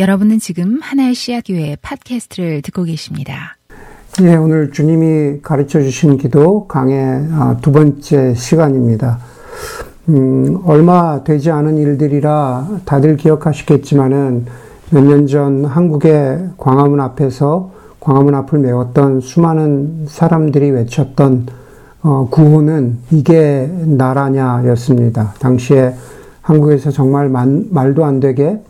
여러분은 지금 하나의 씨앗교회 팟캐스트를 듣고 계십니다. 예, 오늘 주님이 가르쳐 주신 기도 강의 아, 두 번째 시간입니다. 음, 얼마 되지 않은 일들이라 다들 기억하시겠지만은 몇 년 전 한국의 광화문 앞에서 광화문 앞을 메웠던 수많은 사람들이 외쳤던 어, 구호는 이게 나라냐였습니다. 당시에 한국에서 정말 만, 말도 안 되게 어,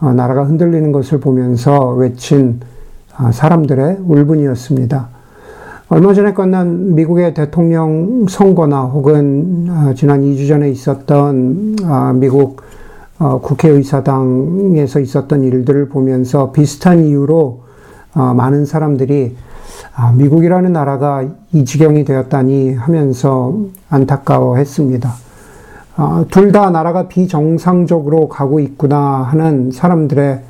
나라가 흔들리는 것을 보면서 외친 아, 사람들의 울분이었습니다. 얼마 전에 끝난 미국의 대통령 선거나 혹은 아, 지난 2주 전에 있었던 아, 미국 어, 국회의사당에서 있었던 일들을 보면서 비슷한 이유로 어, 많은 사람들이 미국이라는 나라가 이 지경이 되었다니 하면서 안타까워했습니다. 어, 둘다 나라가 비정상적으로 가고 있구나 하는 사람들의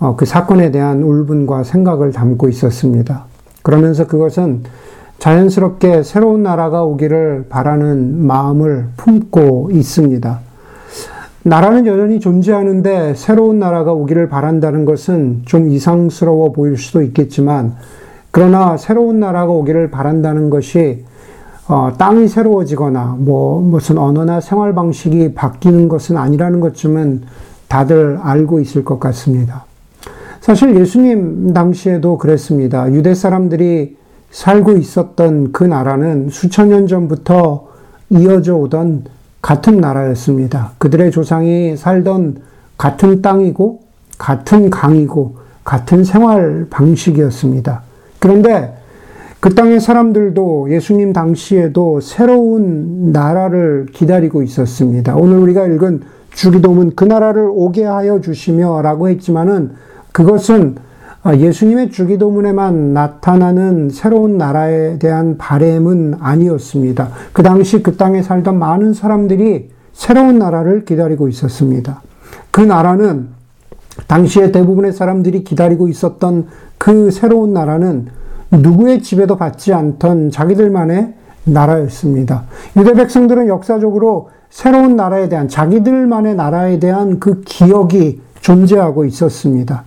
어, 그 사건에 대한 울분과 생각을 담고 있었습니다. 그러면서 그것은 자연스럽게 새로운 나라가 오기를 바라는 마음을 품고 있습니다. 나라는 여전히 존재하는데 새로운 나라가 오기를 바란다는 것은 좀 이상스러워 보일 수도 있겠지만, 그러나 새로운 나라가 오기를 바란다는 것이 어, 땅이 새로워지거나 뭐 무슨 언어나 생활 방식이 바뀌는 것은 아니라는 것쯤은 다들 알고 있을 것 같습니다. 사실 예수님 당시에도 그랬습니다. 유대 사람들이 살고 있었던 그 나라는 수천 년 전부터 이어져 오던 같은 나라였습니다. 그들의 조상이 살던 같은 땅이고, 같은 강이고, 같은 생활 방식이었습니다. 그런데 그 땅의 사람들도 예수님 당시에도 새로운 나라를 기다리고 있었습니다. 오늘 우리가 읽은 주기도문 그 나라를 오게 하여 주시며 라고 했지만은 그것은 예수님의 주기도문에만 나타나는 새로운 나라에 대한 바램은 아니었습니다. 그 당시 그 땅에 살던 많은 사람들이 새로운 나라를 기다리고 있었습니다. 그 나라는 당시에 대부분의 사람들이 기다리고 있었던 그 새로운 나라는 누구의 지배도 받지 않던 자기들만의 나라였습니다. 유대 백성들은 역사적으로 새로운 나라에 대한 자기들만의 나라에 대한 그 기억이 존재하고 있었습니다.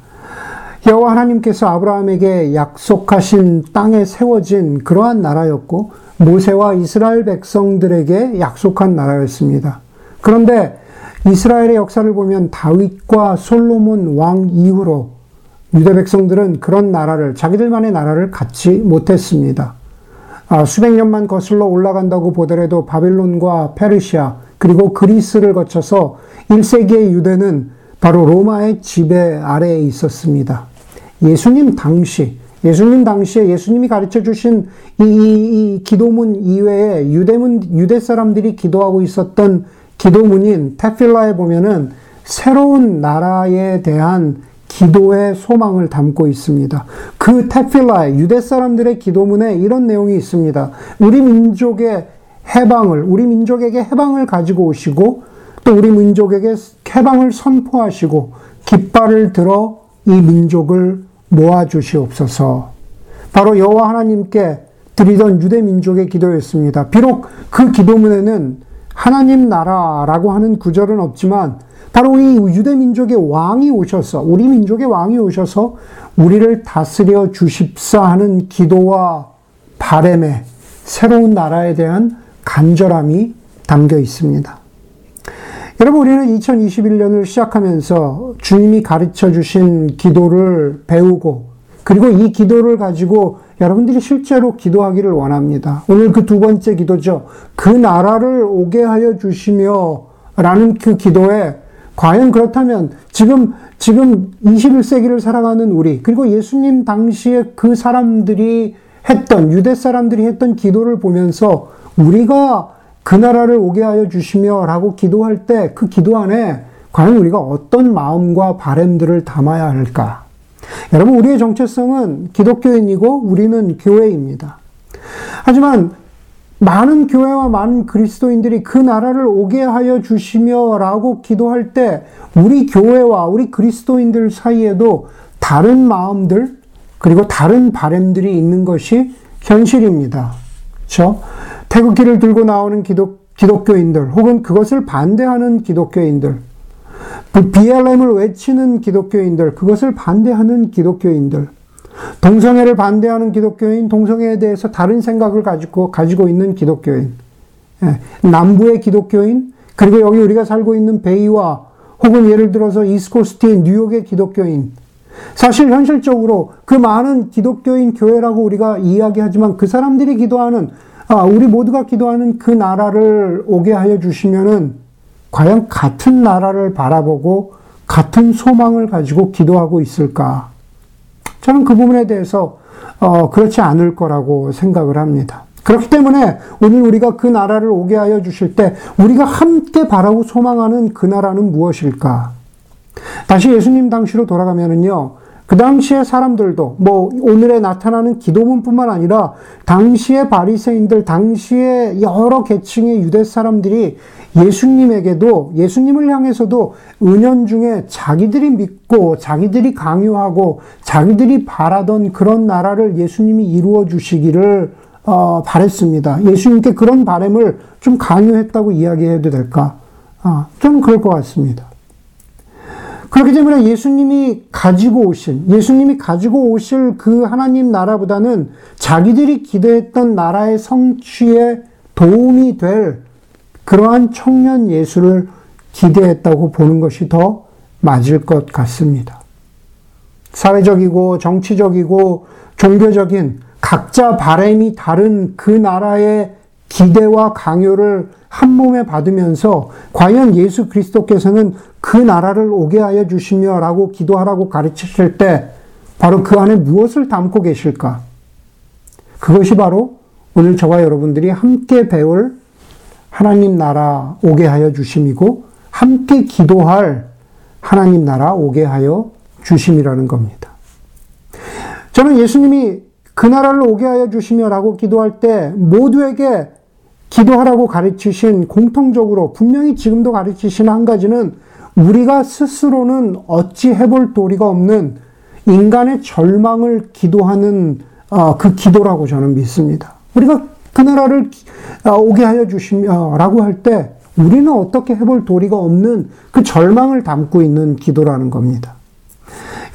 여호와 하나님께서 아브라함에게 약속하신 땅에 세워진 그러한 나라였고 모세와 이스라엘 백성들에게 약속한 나라였습니다. 그런데 이스라엘의 역사를 보면 다윗과 솔로몬 왕 이후로 유대 백성들은 그런 나라를, 자기들만의 나라를 갖지 못했습니다. 아, 수백 년만 거슬러 올라간다고 보더라도 바빌론과 페르시아, 그리고 그리스를 거쳐서 1세기의 유대는 바로 로마의 지배 아래에 있었습니다. 예수님 당시, 예수님 당시에 예수님이 가르쳐 주신 이, 이, 이 기도문 이외에 유대문, 유대 사람들이 기도하고 있었던 기도문인 테필라에 보면은 새로운 나라에 대한 기도의 소망을 담고 있습니다. 그 테필라의 유대 사람들의 기도문에 이런 내용이 있습니다. 우리 민족의 해방을, 우리 민족에게 해방을 가지고 오시고 또 우리 민족에게 해방을 선포하시고 깃발을 들어 이 민족을 모아 주시옵소서. 바로 여호와 하나님께 드리던 유대 민족의 기도였습니다. 비록 그 기도문에는 하나님 나라라고 하는 구절은 없지만 바로 이 유대 민족의 왕이 오셔서 우리 민족의 왕이 오셔서 우리를 다스려 주십사 하는 기도와 바램에 새로운 나라에 대한 간절함이 담겨 있습니다. 여러분 우리는 2021년을 시작하면서 주님이 가르쳐 주신 기도를 배우고 그리고 이 기도를 가지고 여러분들이 실제로 기도하기를 원합니다. 오늘 그 두 번째 기도죠. 그 나라를 오게 하여 주시며 라는 그 기도에 과연 그렇다면 지금 지금 21세기를 살아가는 우리 그리고 예수님 당시에 그 사람들이 했던 유대 사람들이 했던 기도를 보면서 우리가 그 나라를 오게 하여 주시며라고 기도할 때 그 기도 안에 과연 우리가 어떤 마음과 바램들을 담아야 할까? 여러분 우리의 정체성은 기독교인이고 우리는 교회입니다. 하지만 많은 교회와 많은 그리스도인들이 그 나라를 오게 하여 주시며 라고 기도할 때 우리 교회와 우리 그리스도인들 사이에도 다른 마음들 그리고 다른 바램들이 있는 것이 현실입니다. 그렇죠? 태극기를 들고 나오는 기독, 기독교인들 혹은 그것을 반대하는 기독교인들 그 BLM을 외치는 기독교인들, 그것을 반대하는 기독교인들, 동성애를 반대하는 기독교인, 동성애에 대해서 다른 생각을 가지고, 가지고 있는 기독교인, 예, 남부의 기독교인, 그리고 여기 우리가 살고 있는 베이와 혹은 예를 들어서 이스코스티 뉴욕의 기독교인, 사실 현실적으로 그 많은 기독교인 교회라고 우리가 이야기하지만 그 사람들이 기도하는, 아, 우리 모두가 기도하는 그 나라를 오게 하여 주시면은 과연 같은 나라를 바라보고 같은 소망을 가지고 기도하고 있을까? 저는 그 부분에 대해서 어, 그렇지 않을 거라고 생각을 합니다. 그렇기 때문에 오늘 우리가 그 나라를 오게 하여 주실 때 우리가 함께 바라고 소망하는 그 나라는 무엇일까? 다시 예수님 당시로 돌아가면은요. 그 당시의 사람들도 뭐 오늘에 나타나는 기도문뿐만 아니라 당시의 바리새인들, 당시의 여러 계층의 유대 사람들이 예수님에게도 예수님을 향해서도 은연 중에 자기들이 믿고 자기들이 강요하고 자기들이 바라던 그런 나라를 예수님이 이루어 주시기를 어, 바랬습니다. 예수님께 그런 바램을 좀 강요했다고 이야기해도 될까? 아, 좀 그럴 것 같습니다. 그렇기 때문에 예수님이 가지고 오신, 예수님이 가지고 오실 그 하나님 나라보다는 자기들이 기대했던 나라의 성취에 도움이 될 그러한 청년 예수를 기대했다고 보는 것이 더 맞을 것 같습니다. 사회적이고 정치적이고 종교적인 각자 바램이 다른 그 나라의 기대와 강요를 한 몸에 받으면서 과연 예수 그리스도께서는 그 나라를 오게 하여 주시며 라고 기도하라고 가르치실 때 바로 그 안에 무엇을 담고 계실까? 그것이 바로 오늘 저와 여러분들이 함께 배울 하나님 나라 오게 하여 주심이고 함께 기도할 하나님 나라 오게 하여 주심이라는 겁니다. 저는 예수님이 그 나라를 오게 하여 주시며라고 기도할 때 모두에게 기도하라고 가르치신 공통적으로 분명히 지금도 가르치신 한 가지는 우리가 스스로는 어찌 해볼 도리가 없는 인간의 절망을 기도하는 어, 그 기도라고 저는 믿습니다. 우리가 그 나라를 어, 오게 하여 주시며라고 할 때 우리는 어떻게 해볼 도리가 없는 그 절망을 담고 있는 기도라는 겁니다.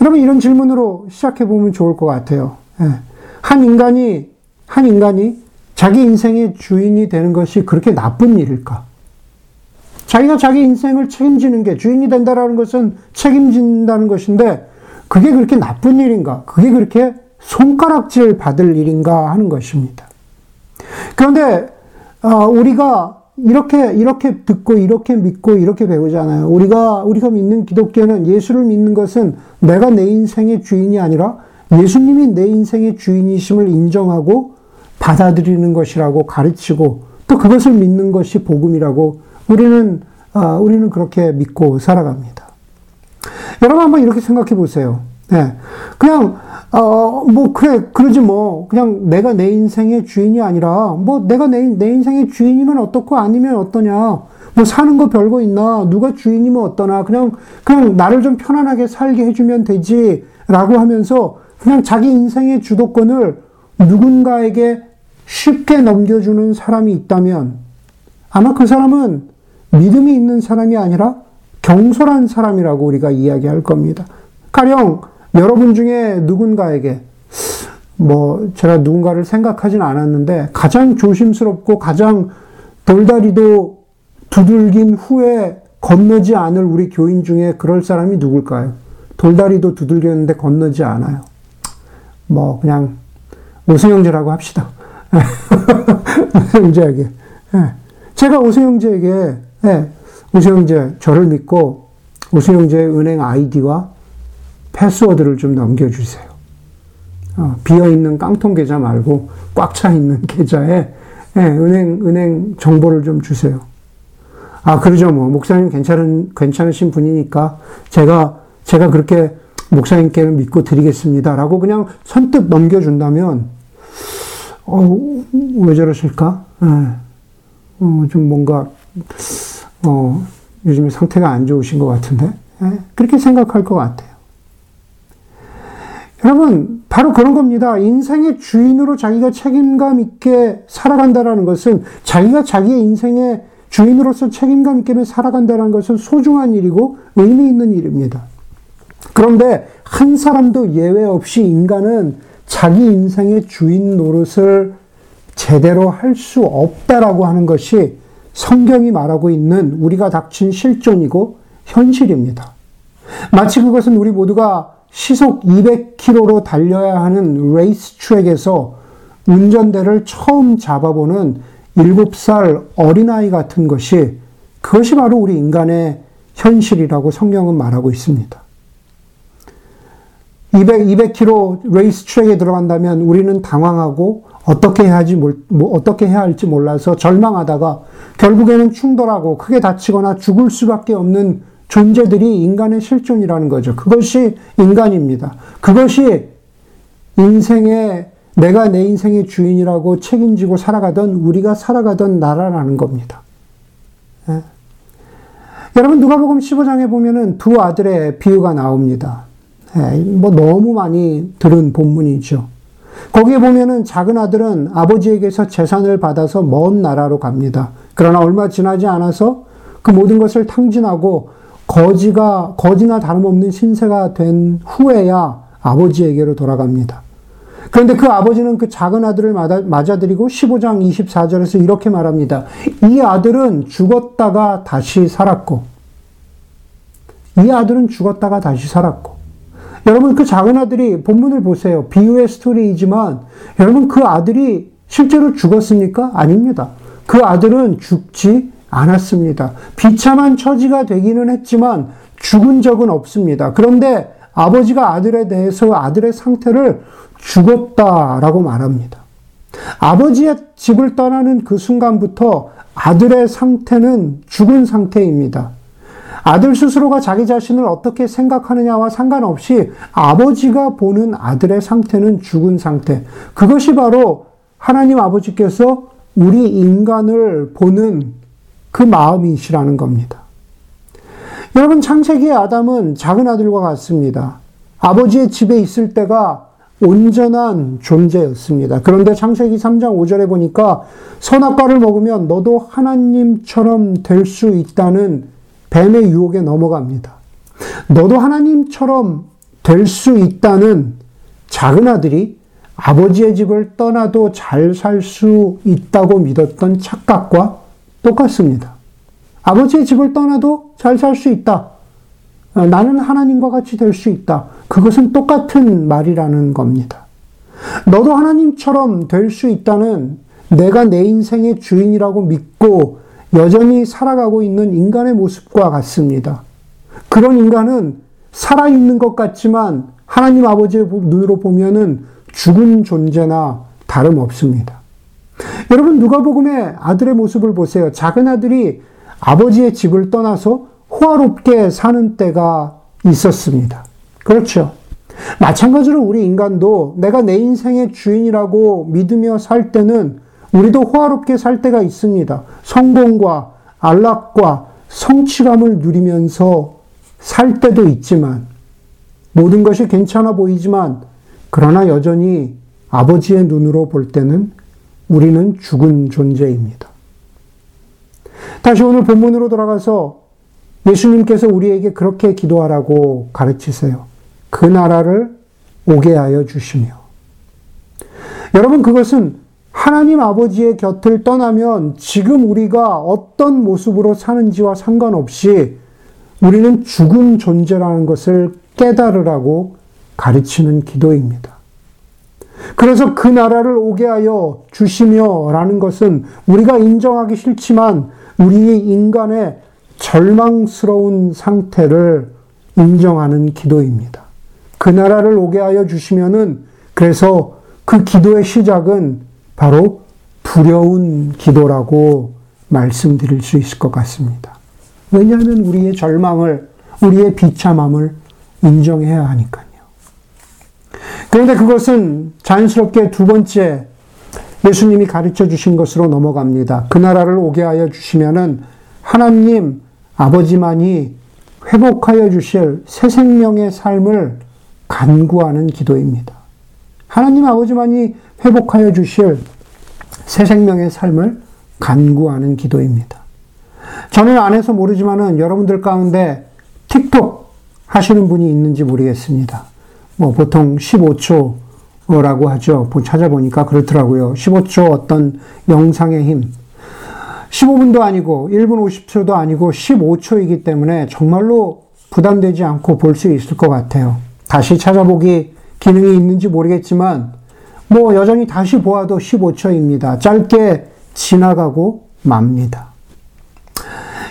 여러분 이런 질문으로 시작해 보면 좋을 것 같아요. 예. 한 인간이 한 인간이 자기 인생의 주인이 되는 것이 그렇게 나쁜 일일까? 자기가 자기 인생을 책임지는 게 주인이 된다라는 것은 책임진다는 것인데 그게 그렇게 나쁜 일인가? 그게 그렇게 손가락질 받을 일인가 하는 것입니다. 그런데 어, 우리가 이렇게 이렇게 듣고 이렇게 믿고 이렇게 배우잖아요. 우리가 우리가 믿는 기독교는 예수를 믿는 것은 내가 내 인생의 주인이 아니라 예수님이 내 인생의 주인이심을 인정하고 받아들이는 것이라고 가르치고 또 그것을 믿는 것이 복음이라고 우리는 아, 우리는 그렇게 믿고 살아갑니다. 여러분 한번 이렇게 생각해 보세요. 네. 그냥 어, 뭐, 그래, 그러지 뭐. 그냥 내가 내 인생의 주인이 아니라, 뭐, 내가 내, 내 인생의 주인이면 어떻고 아니면 어떠냐. 뭐, 사는 거 별거 있나. 누가 주인이면 어떠나. 그냥, 그냥 나를 좀 편안하게 살게 해주면 되지. 라고 하면서, 그냥 자기 인생의 주도권을 누군가에게 쉽게 넘겨주는 사람이 있다면, 아마 그 사람은 믿음이 있는 사람이 아니라 경솔한 사람이라고 우리가 이야기할 겁니다. 가령, 여러분 중에 누군가에게 뭐 제가 누군가를 생각하진 않았는데 가장 조심스럽고 가장 돌다리도 두들긴 후에 건너지 않을 우리 교인 중에 그럴 사람이 누굴까요? 돌다리도 두들겼는데 건너지 않아요. 뭐 그냥 오승영제라고 합시다. 오승영제에게 예. 제가 오승영제에게 예. 오승영제 저를 믿고 오승영제의 은행 아이디와 패스워드를 좀 넘겨주세요. 어, 비어있는 깡통 계좌 말고 꽉 차 있는 계좌에 예, 은행, 은행 정보를 좀 주세요. 아, 그러죠. 뭐, 목사님 괜찮은, 괜찮으신 분이니까 제가, 제가 그렇게 목사님께 믿고 드리겠습니다. 라고 그냥 선뜻 넘겨준다면, 어, 왜 저러실까? 예. 어, 좀 뭔가, 어, 요즘에 상태가 안 좋으신 것 같은데? 예. 그렇게 생각할 것 같아요. 여러분, 바로 그런 겁니다. 인생의 주인으로 자기가 책임감 있게 살아간다라는 것은 자기가 자기의 인생의 주인으로서 책임감 있게 살아간다는 것은 소중한 일이고 의미 있는 일입니다. 그런데 한 사람도 예외 없이 인간은 자기 인생의 주인 노릇을 제대로 할 수 없다라고 하는 것이 성경이 말하고 있는 우리가 닥친 실존이고 현실입니다. 마치 그것은 우리 모두가 시속 200km로 달려야 하는 레이스 트랙에서 운전대를 처음 잡아보는 7살 어린아이 같은 것이 그것이 바로 우리 인간의 현실이라고 성경은 말하고 있습니다. 200, 200km 레이스 트랙에 들어간다면 우리는 당황하고 어떻게 해야 하지, 뭐, 어떻게 해야 할지 몰라서 절망하다가 결국에는 충돌하고 크게 다치거나 죽을 수밖에 없는 존재들이 인간의 실존이라는 거죠. 그것이 인간입니다. 그것이 인생의 내가 내 인생의 주인이라고 책임지고 살아가던 우리가 살아가던 나라라는 겁니다. 예. 여러분 누가복음 15장에 보면은 두 아들의 비유가 나옵니다. 예, 뭐 너무 많이 들은 본문이죠. 거기에 보면은 작은 아들은 아버지에게서 재산을 받아서 먼 나라로 갑니다. 그러나 얼마 지나지 않아서 그 모든 것을 탕진하고 거지가, 거지나 다름없는 신세가 된 후에야 아버지에게로 돌아갑니다. 그런데 그 아버지는 그 작은 아들을 맞아들이고 15장 24절에서 이렇게 말합니다. 이 아들은 죽었다가 다시 살았고, 이 아들은 죽었다가 다시 살았고, 여러분 그 작은 아들이 본문을 보세요. 비유의 스토리이지만, 여러분 그 아들이 실제로 죽었습니까? 아닙니다. 그 아들은 죽지 않았습니다. 비참한 처지가 되기는 했지만 죽은 적은 없습니다. 그런데 아버지가 아들에 대해서 아들의 상태를 죽었다라고 말합니다. 아버지의 집을 떠나는 그 순간부터 아들의 상태는 죽은 상태입니다. 아들 스스로가 자기 자신을 어떻게 생각하느냐와 상관없이 아버지가 보는 아들의 상태는 죽은 상태. 그것이 바로 하나님 아버지께서 우리 인간을 보는 그 마음이시라는 겁니다. 여러분, 창세기의 아담은 작은 아들과 같습니다. 아버지의 집에 있을 때가 온전한 존재였습니다. 그런데 창세기 3장 5절에 보니까 선악과를 먹으면 너도 하나님처럼 될 수 있다는 뱀의 유혹에 넘어갑니다. 너도 하나님처럼 될 수 있다는 작은 아들이 아버지의 집을 떠나도 잘 살 수 있다고 믿었던 착각과 똑같습니다. 아버지의 집을 떠나도 잘 살 수 있다. 어, 나는 하나님과 같이 될 수 있다. 그것은 똑같은 말이라는 겁니다. 너도 하나님처럼 될 수 있다는 내가 내 인생의 주인이라고 믿고 여전히 살아가고 있는 인간의 모습과 같습니다. 그런 인간은 살아있는 것 같지만 하나님 아버지의 눈으로 보면은 죽은 존재나 다름없습니다. 여러분 누가복음의 아들의 모습을 보세요. 작은 아들이 아버지의 집을 떠나서 호화롭게 사는 때가 있었습니다. 그렇죠. 마찬가지로 우리 인간도 내가 내 인생의 주인이라고 믿으며 살 때는 우리도 호화롭게 살 때가 있습니다. 성공과 안락과 성취감을 누리면서 살 때도 있지만 모든 것이 괜찮아 보이지만 그러나 여전히 아버지의 눈으로 볼 때는 우리는 죽은 존재입니다. 다시 오늘 본문으로 돌아가서 예수님께서 우리에게 그렇게 기도하라고 가르치세요. 그 나라를 오게 하여 주시며. 여러분, 그것은 하나님 아버지의 곁을 떠나면 지금 우리가 어떤 모습으로 사는지와 상관없이 우리는 죽은 존재라는 것을 깨달으라고 가르치는 기도입니다. 그래서 그 나라를 오게 하여 주시며 라는 것은 우리가 인정하기 싫지만 우리 인간의 절망스러운 상태를 인정하는 기도입니다. 그 나라를 오게 하여 주시면은 그래서 그 기도의 시작은 바로 두려운 기도라고 말씀드릴 수 있을 것 같습니다. 왜냐하면 우리의 절망을, 우리의 비참함을 인정해야 하니까요. 그런데 그것은 자연스럽게 두 번째 예수님이 가르쳐 주신 것으로 넘어갑니다. 그 나라를 오게 하여 주시면은 하나님 아버지만이 회복하여 주실 새 생명의 삶을 간구하는 기도입니다. 하나님 아버지만이 회복하여 주실 새 생명의 삶을 간구하는 기도입니다. 저는 안 해서 모르지만은 여러분들 가운데 틱톡 하시는 분이 있는지 모르겠습니다. 뭐 보통 15초라고 하죠. 찾아보니까 그렇더라고요. 15초 어떤 영상의 힘. 15분도 아니고 1분 50초도 아니고 15초이기 때문에 정말로 부담되지 않고 볼 수 있을 것 같아요. 다시 찾아보기 기능이 있는지 모르겠지만 뭐 여전히 다시 보아도 15초입니다. 짧게 지나가고 맙니다.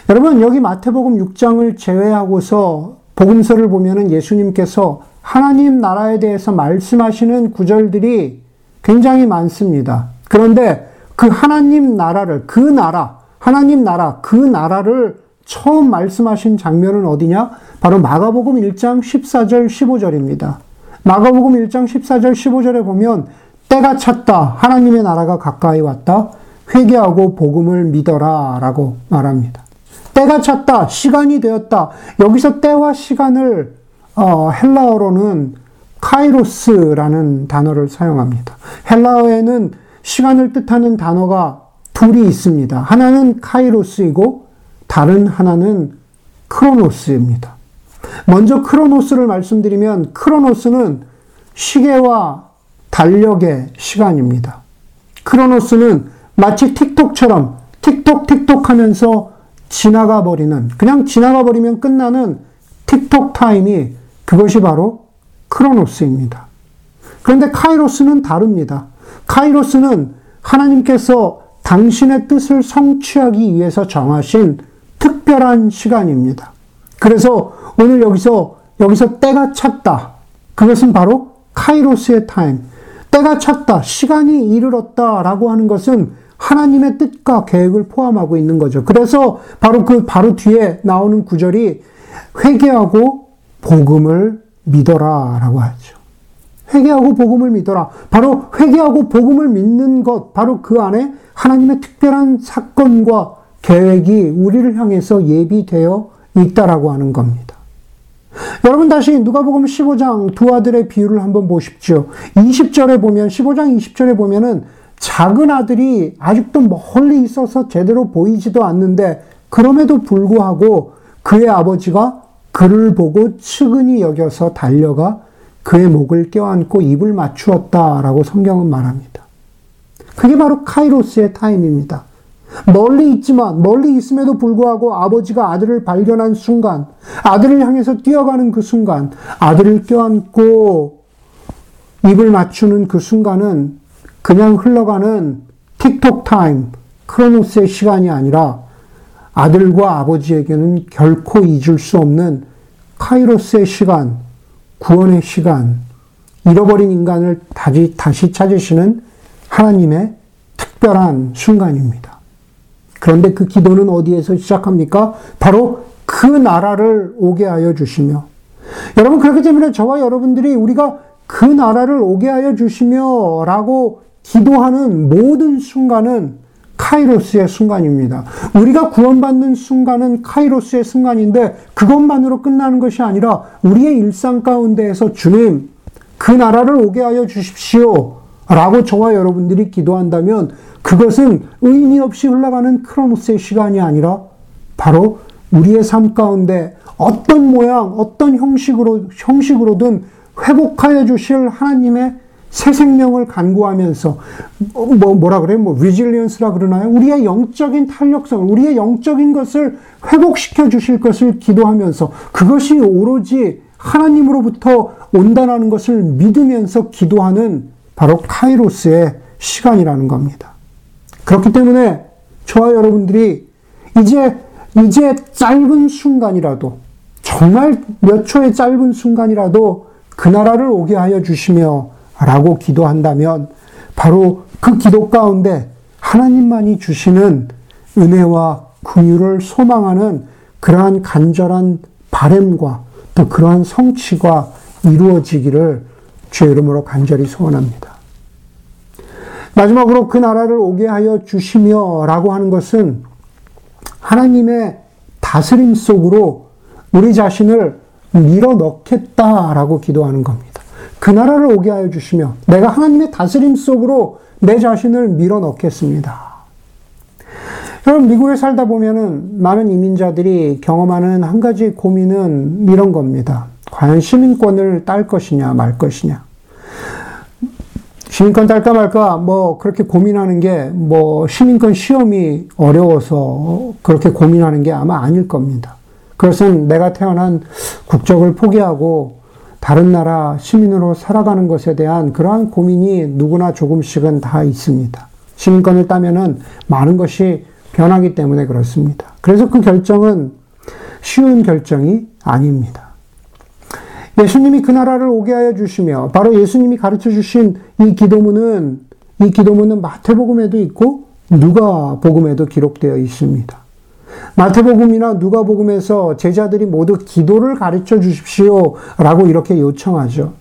여러분 여기 마태복음 6장을 제외하고서 복음서를 보면은 예수님께서 하나님 나라에 대해서 말씀하시는 구절들이 굉장히 많습니다. 그런데 그 하나님 나라를, 그 나라, 하나님 나라, 그 나라를 처음 말씀하신 장면은 어디냐? 바로 마가복음 1장 14절 15절입니다. 마가복음 1장 14절 15절에 보면 때가 찼다. 하나님의 나라가 가까이 왔다. 회개하고 복음을 믿어라. 라고 말합니다. 때가 찼다. 시간이 되었다. 여기서 때와 시간을 어, 헬라어로는 카이로스라는 단어를 사용합니다. 헬라어에는 시간을 뜻하는 단어가 둘이 있습니다. 하나는 카이로스이고 다른 하나는 크로노스입니다. 먼저 크로노스를 말씀드리면 크로노스는 시계와 달력의 시간입니다. 크로노스는 마치 틱톡처럼 틱톡 틱톡 하면서 지나가 버리는 그냥 지나가 버리면 끝나는 틱톡 타임이 그것이 바로 크로노스입니다. 그런데 카이로스는 다릅니다. 카이로스는 하나님께서 당신의 뜻을 성취하기 위해서 정하신 특별한 시간입니다. 그래서 오늘 여기서, 여기서 때가 찼다. 그것은 바로 카이로스의 타임. 때가 찼다. 시간이 이르렀다. 라고 하는 것은 하나님의 뜻과 계획을 포함하고 있는 거죠. 그래서 바로 그 바로 뒤에 나오는 구절이 회개하고 복음을 믿어라. 라고 하죠. 회개하고 복음을 믿어라. 바로 회개하고 복음을 믿는 것, 바로 그 안에 하나님의 특별한 사건과 계획이 우리를 향해서 예비되어 있다라고 하는 겁니다. 여러분 다시 누가복음 15장 두 아들의 비유를 한번 보십시오. 20절에 보면 15장 20절에 보면은 작은 아들이 아직도 멀리 있어서 제대로 보이지도 않는데 그럼에도 불구하고 그의 아버지가 그를 보고 측은히 여겨서 달려가 그의 목을 껴안고 입을 맞추었다라고 성경은 말합니다. 그게 바로 카이로스의 타임입니다. 멀리 있지만 멀리 있음에도 불구하고 아버지가 아들을 발견한 순간, 아들을 향해서 뛰어가는 그 순간, 아들을 껴안고 입을 맞추는 그 순간은 그냥 흘러가는 tick-tock time, 크로노스의 시간이 아니라 아들과 아버지에게는 결코 잊을 수 없는 카이로스의 시간, 구원의 시간, 잃어버린 인간을 다시, 다시 찾으시는 하나님의 특별한 순간입니다. 그런데 그 기도는 어디에서 시작합니까? 바로 그 나라를 오게 하여 주시며. 여러분, 그렇기 때문에 저와 여러분들이 우리가 그 나라를 오게 하여 주시며 라고 기도하는 모든 순간은 카이로스의 순간입니다. 우리가 구원받는 순간은 카이로스의 순간인데 그것만으로 끝나는 것이 아니라 우리의 일상 가운데에서 주님, 그 나라를 오게 하여 주십시오. 라고 저와 여러분들이 기도한다면 그것은 의미 없이 흘러가는 크로노스의 시간이 아니라 바로 우리의 삶 가운데 어떤 모양, 어떤 형식으로, 형식으로든 회복하여 주실 하나님의 새 생명을 간구하면서 뭐 뭐라 그래요? 뭐 리질리언스라 그러나요? 우리의 영적인 탄력성, 우리의 영적인 것을 회복시켜 주실 것을 기도하면서 그것이 오로지 하나님으로부터 온다라는 것을 믿으면서 기도하는 바로 카이로스의 시간이라는 겁니다. 그렇기 때문에 저와 여러분들이 이제 이제 짧은 순간이라도 정말 몇 초의 짧은 순간이라도 그 나라를 오게 하여 주시며 라고 기도한다면 바로 그 기도 가운데 하나님만이 주시는 은혜와 긍휼을 소망하는 그러한 간절한 바램과 또 그러한 성취가 이루어지기를 주의 이름으로 간절히 소원합니다. 마지막으로 그 나라를 오게 하여 주시며 라고 하는 것은 하나님의 다스림 속으로 우리 자신을 밀어 넣겠다라고 기도하는 겁니다. 그 나라를 오게 하여 주시며 내가 하나님의 다스림 속으로 내 자신을 밀어 넣겠습니다. 그럼 미국에 살다 보면은 많은 이민자들이 경험하는 한 가지 고민은 이런 겁니다. 과연 시민권을 딸 것이냐, 말 것이냐. 시민권 딸까 말까 뭐 그렇게 고민하는 게 뭐 시민권 시험이 어려워서 그렇게 고민하는 게 아마 아닐 겁니다. 그것은 내가 태어난 국적을 포기하고 다른 나라 시민으로 살아가는 것에 대한 그러한 고민이 누구나 조금씩은 다 있습니다. 시민권을 따면은 많은 것이 변하기 때문에 그렇습니다. 그래서 그 결정은 쉬운 결정이 아닙니다. 예수님이 그 나라를 오게 하여 주시며 바로 예수님이 가르쳐 주신 이 기도문은 이 기도문은 마태복음에도 있고 누가복음에도 기록되어 있습니다. 마태복음이나 누가복음에서 제자들이 모두 기도를 가르쳐 주십시오라고 이렇게 요청하죠.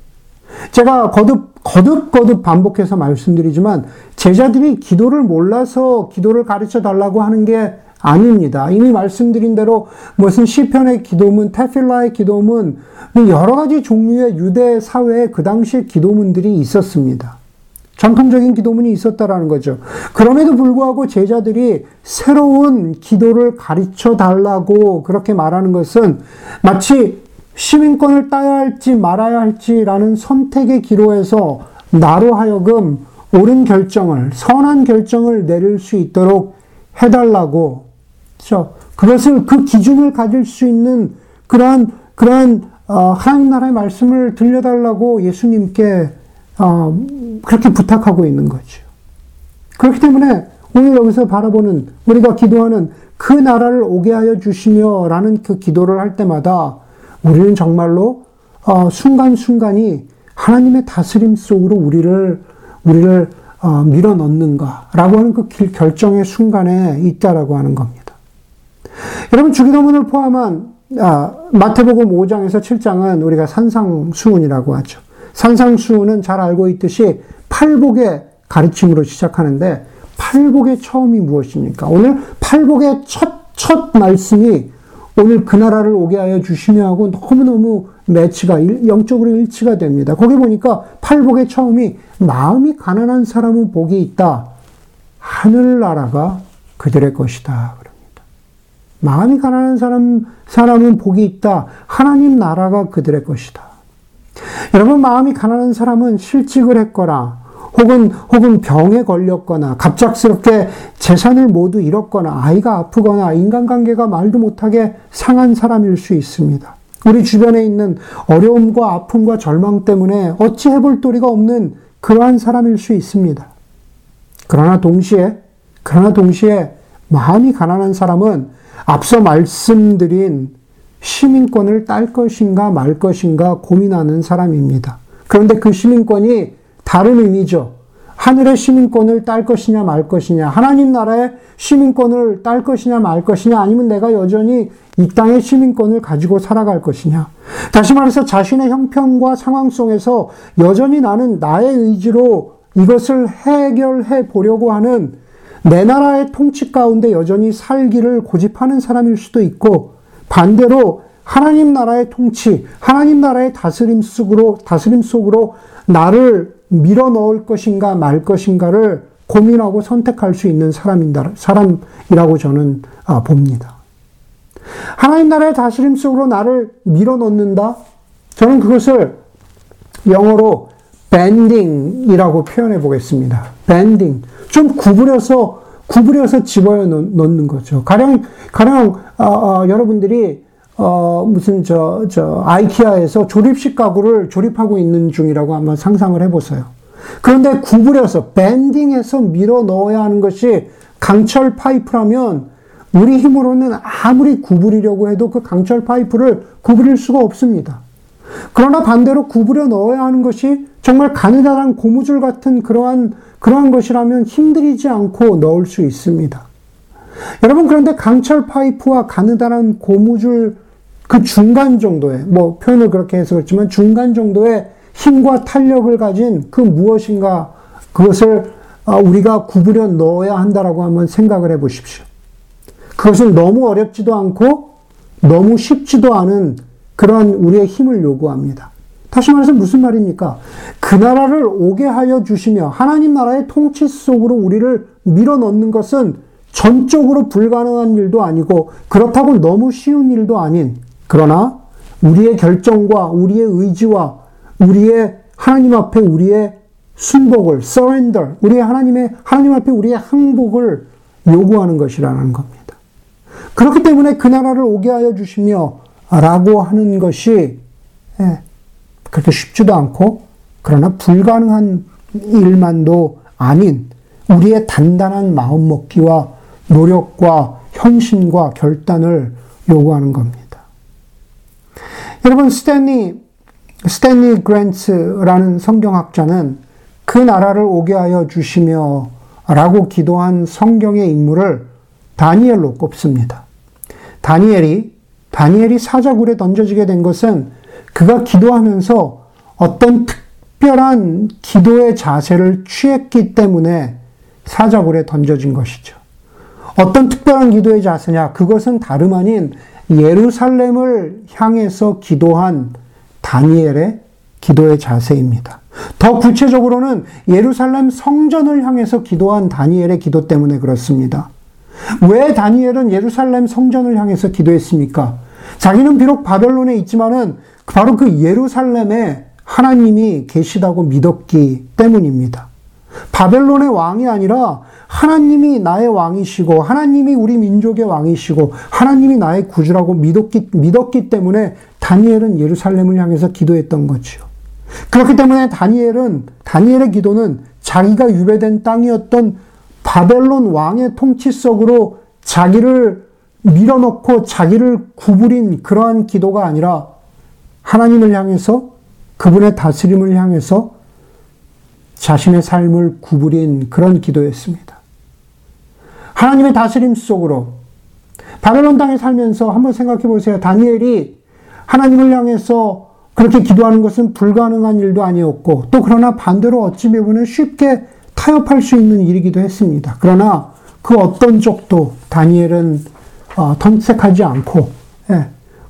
제가 거듭 거듭 거듭 반복해서 말씀드리지만 제자들이 기도를 몰라서 기도를 가르쳐 달라고 하는 게 아닙니다. 이미 말씀드린 대로 무슨 시편의 기도문, 테필라의 기도문, 여러 가지 종류의 유대 사회에 그 당시에 기도문들이 있었습니다. 전통적인 기도문이 있었다라는 거죠. 그럼에도 불구하고 제자들이 새로운 기도를 가르쳐 달라고 그렇게 말하는 것은 마치 시민권을 따야 할지 말아야 할지라는 선택의 기로에서 나로 하여금 옳은 결정을, 선한 결정을 내릴 수 있도록 해달라고, 그렇죠? 그것을, 그 기준을 가질 수 있는 그러한, 그러한, 어, 하나님 나라의 말씀을 들려달라고 예수님께, 어, 그렇게 부탁하고 있는 거죠. 그렇기 때문에 오늘 여기서 바라보는, 우리가 기도하는 그 나라를 오게 하여 주시며 라는 그 기도를 할 때마다 우리는 정말로 어, 순간순간이 하나님의 다스림 속으로 우리를 우리를 어, 밀어 넣는가라고 하는 그 결정의 순간에 있다라고 하는 겁니다. 여러분 주기도문을 포함한 아, 마태복음 5장에서 7장은 우리가 산상수훈이라고 하죠. 산상수훈은 잘 알고 있듯이 팔복의 가르침으로 시작하는데 팔복의 처음이 무엇입니까? 오늘 팔복의 첫, 첫 말씀이 오늘 그 나라를 오게 하여 주시며 하고 너무너무 매치가 영적으로 일치가 됩니다. 거기 보니까 팔복의 처음이 마음이 가난한 사람은 복이 있다. 하늘나라가 그들의 것이다. 마음이 가난한 사람, 사람은 복이 있다. 하나님 나라가 그들의 것이다. 여러분, 마음이 가난한 사람은 실직을 했거나, 혹은, 혹은 병에 걸렸거나, 갑작스럽게 재산을 모두 잃었거나, 아이가 아프거나, 인간관계가 말도 못하게 상한 사람일 수 있습니다. 우리 주변에 있는 어려움과 아픔과 절망 때문에 어찌 해볼 도리가 없는 그러한 사람일 수 있습니다. 그러나 동시에, 그러나 동시에 마음이 가난한 사람은 앞서 말씀드린 시민권을 딸 것인가 말 것인가 고민하는 사람입니다. 그런데 그 시민권이 다른 의미죠. 하늘의 시민권을 딸 것이냐 말 것이냐, 하나님 나라의 시민권을 딸 것이냐 말 것이냐, 아니면 내가 여전히 이 땅의 시민권을 가지고 살아갈 것이냐. 다시 말해서 자신의 형편과 상황 속에서 여전히 나는 나의 의지로 이것을 해결해 보려고 하는 내 나라의 통치 가운데 여전히 살기를 고집하는 사람일 수도 있고, 반대로 하나님 나라의 통치, 하나님 나라의 다스림 속으로, 다스림 속으로 나를 밀어 넣을 것인가 말 것인가를 고민하고 선택할 수 있는 사람이다, 사람이라고 저는 아, 봅니다. 하나님 나라의 다스림 속으로 나를 밀어 넣는다? 저는 그것을 영어로 밴딩이라고 표현해 보겠습니다. 밴딩. 좀 구부려서, 구부려서 집어넣 넣는 거죠. 가령, 가령, 어, 어, 여러분들이 어, 무슨, 저, 저, 아이키아에서 조립식 가구를 조립하고 있는 중이라고 한번 상상을 해보세요. 그런데 구부려서, 밴딩해서 밀어 넣어야 하는 것이 강철 파이프라면 우리 힘으로는 아무리 구부리려고 해도 그 강철 파이프를 구부릴 수가 없습니다. 그러나 반대로 구부려 넣어야 하는 것이 정말 가느다란 고무줄 같은 그러한, 그러한 것이라면 힘들이지 않고 넣을 수 있습니다. 여러분, 그런데 강철 파이프와 가느다란 고무줄 그 중간 정도의, 뭐 표현을 그렇게 해서 그렇지만 중간 정도의 힘과 탄력을 가진 그 무엇인가 그것을 아, 우리가 구부려 넣어야 한다라고 한번 생각을 해 보십시오. 그것은 너무 어렵지도 않고 너무 쉽지도 않은 그러한 우리의 힘을 요구합니다. 다시 말해서 무슨 말입니까? 그 나라를 오게 하여 주시며 하나님 나라의 통치 속으로 우리를 밀어 넣는 것은 전적으로 불가능한 일도 아니고 그렇다고 너무 쉬운 일도 아닌 그러나 우리의 결정과 우리의 의지와 우리의 하나님 앞에 우리의 순복을 surrender 우리의 하나님의 하나님 앞에 우리의 항복을 요구하는 것이라는 겁니다. 그렇기 때문에 그 나라를 오게 하여 주시며 라고 하는 것이 예, 그렇게 쉽지도 않고 그러나 불가능한 일만도 아닌 우리의 단단한 마음먹기와 노력과 현신과 결단을 요구하는 겁니다. 여러분 스탠리 스탠리 그랜츠라는 성경학자는 그 나라를 오게 하여 주시며 라고 기도한 성경의 인물을 다니엘로 꼽습니다. 다니엘이 다니엘이 사자굴에 던져지게 된 것은 그가 기도하면서 어떤 특별한 기도의 자세를 취했기 때문에 사자굴에 던져진 것이죠. 어떤 특별한 기도의 자세냐? 그것은 다름 아닌 예루살렘을 향해서 기도한 다니엘의 기도의 자세입니다. 더 구체적으로는 예루살렘 성전을 향해서 기도한 다니엘의 기도 때문에 그렇습니다. 왜 다니엘은 예루살렘 성전을 향해서 기도했습니까? 자기는 비록 바벨론에 있지만은 바로 그 예루살렘에 하나님이 계시다고 믿었기 때문입니다. 바벨론의 왕이 아니라 하나님이 나의 왕이시고 하나님이 우리 민족의 왕이시고 하나님이 나의 구주라고 믿었기, 믿었기 때문에 다니엘은 예루살렘을 향해서 기도했던 거죠. 그렇기 때문에 다니엘은 다니엘의 기도는 자기가 유배된 땅이었던 바벨론 왕의 통치 속으로 자기를 밀어넣고 자기를 구부린 그러한 기도가 아니라 하나님을 향해서 그분의 다스림을 향해서 자신의 삶을 구부린 그런 기도였습니다. 하나님의 다스림 속으로 바벨론 땅에 살면서 한번 생각해 보세요. 다니엘이 하나님을 향해서 그렇게 기도하는 것은 불가능한 일도 아니었고 또 그러나 반대로 어찌 보면 쉽게 타협할 수 있는 일이기도 했습니다. 그러나 그 어떤 쪽도 다니엘은 어, 턴색하지 않고 예,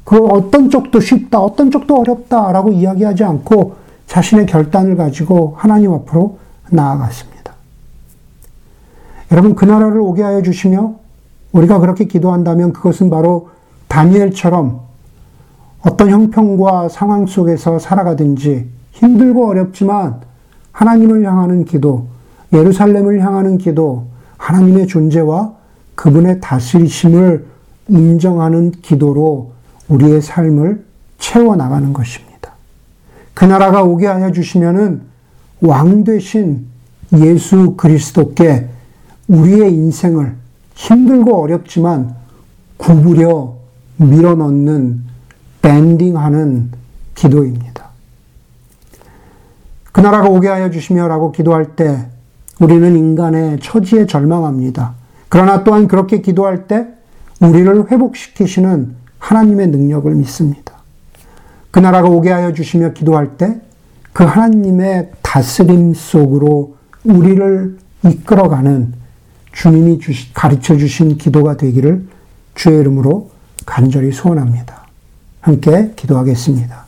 그 어떤 쪽도 쉽다, 어떤 쪽도 어렵다라고 이야기하지 않고 자신의 결단을 가지고 하나님 앞으로 나아갔습니다. 여러분 그 나라를 오게 하여 주시며 우리가 그렇게 기도한다면 그것은 바로 다니엘처럼 어떤 형편과 상황 속에서 살아가든지 힘들고 어렵지만 하나님을 향하는 기도, 예루살렘을 향하는 기도, 하나님의 존재와 그분의 다스리심을 인정하는 기도로 우리의 삶을 채워나가는 것입니다. 그 나라가 오게 하여 주시면은 왕 되신 예수 그리스도께 우리의 인생을 힘들고 어렵지만 구부려 밀어넣는 밴딩하는 기도입니다. 그 나라가 오게 하여 주시며라고 기도할 때 우리는 인간의 처지에 절망합니다. 그러나 또한 그렇게 기도할 때 우리를 회복시키시는 하나님의 능력을 믿습니다. 그 나라가 오게 하여 주시며 기도할 때 그 하나님의 다스림 속으로 우리를 이끌어가는 주님이 가르쳐 주신 기도가 되기를 주의 이름으로 간절히 소원합니다. 함께 기도하겠습니다.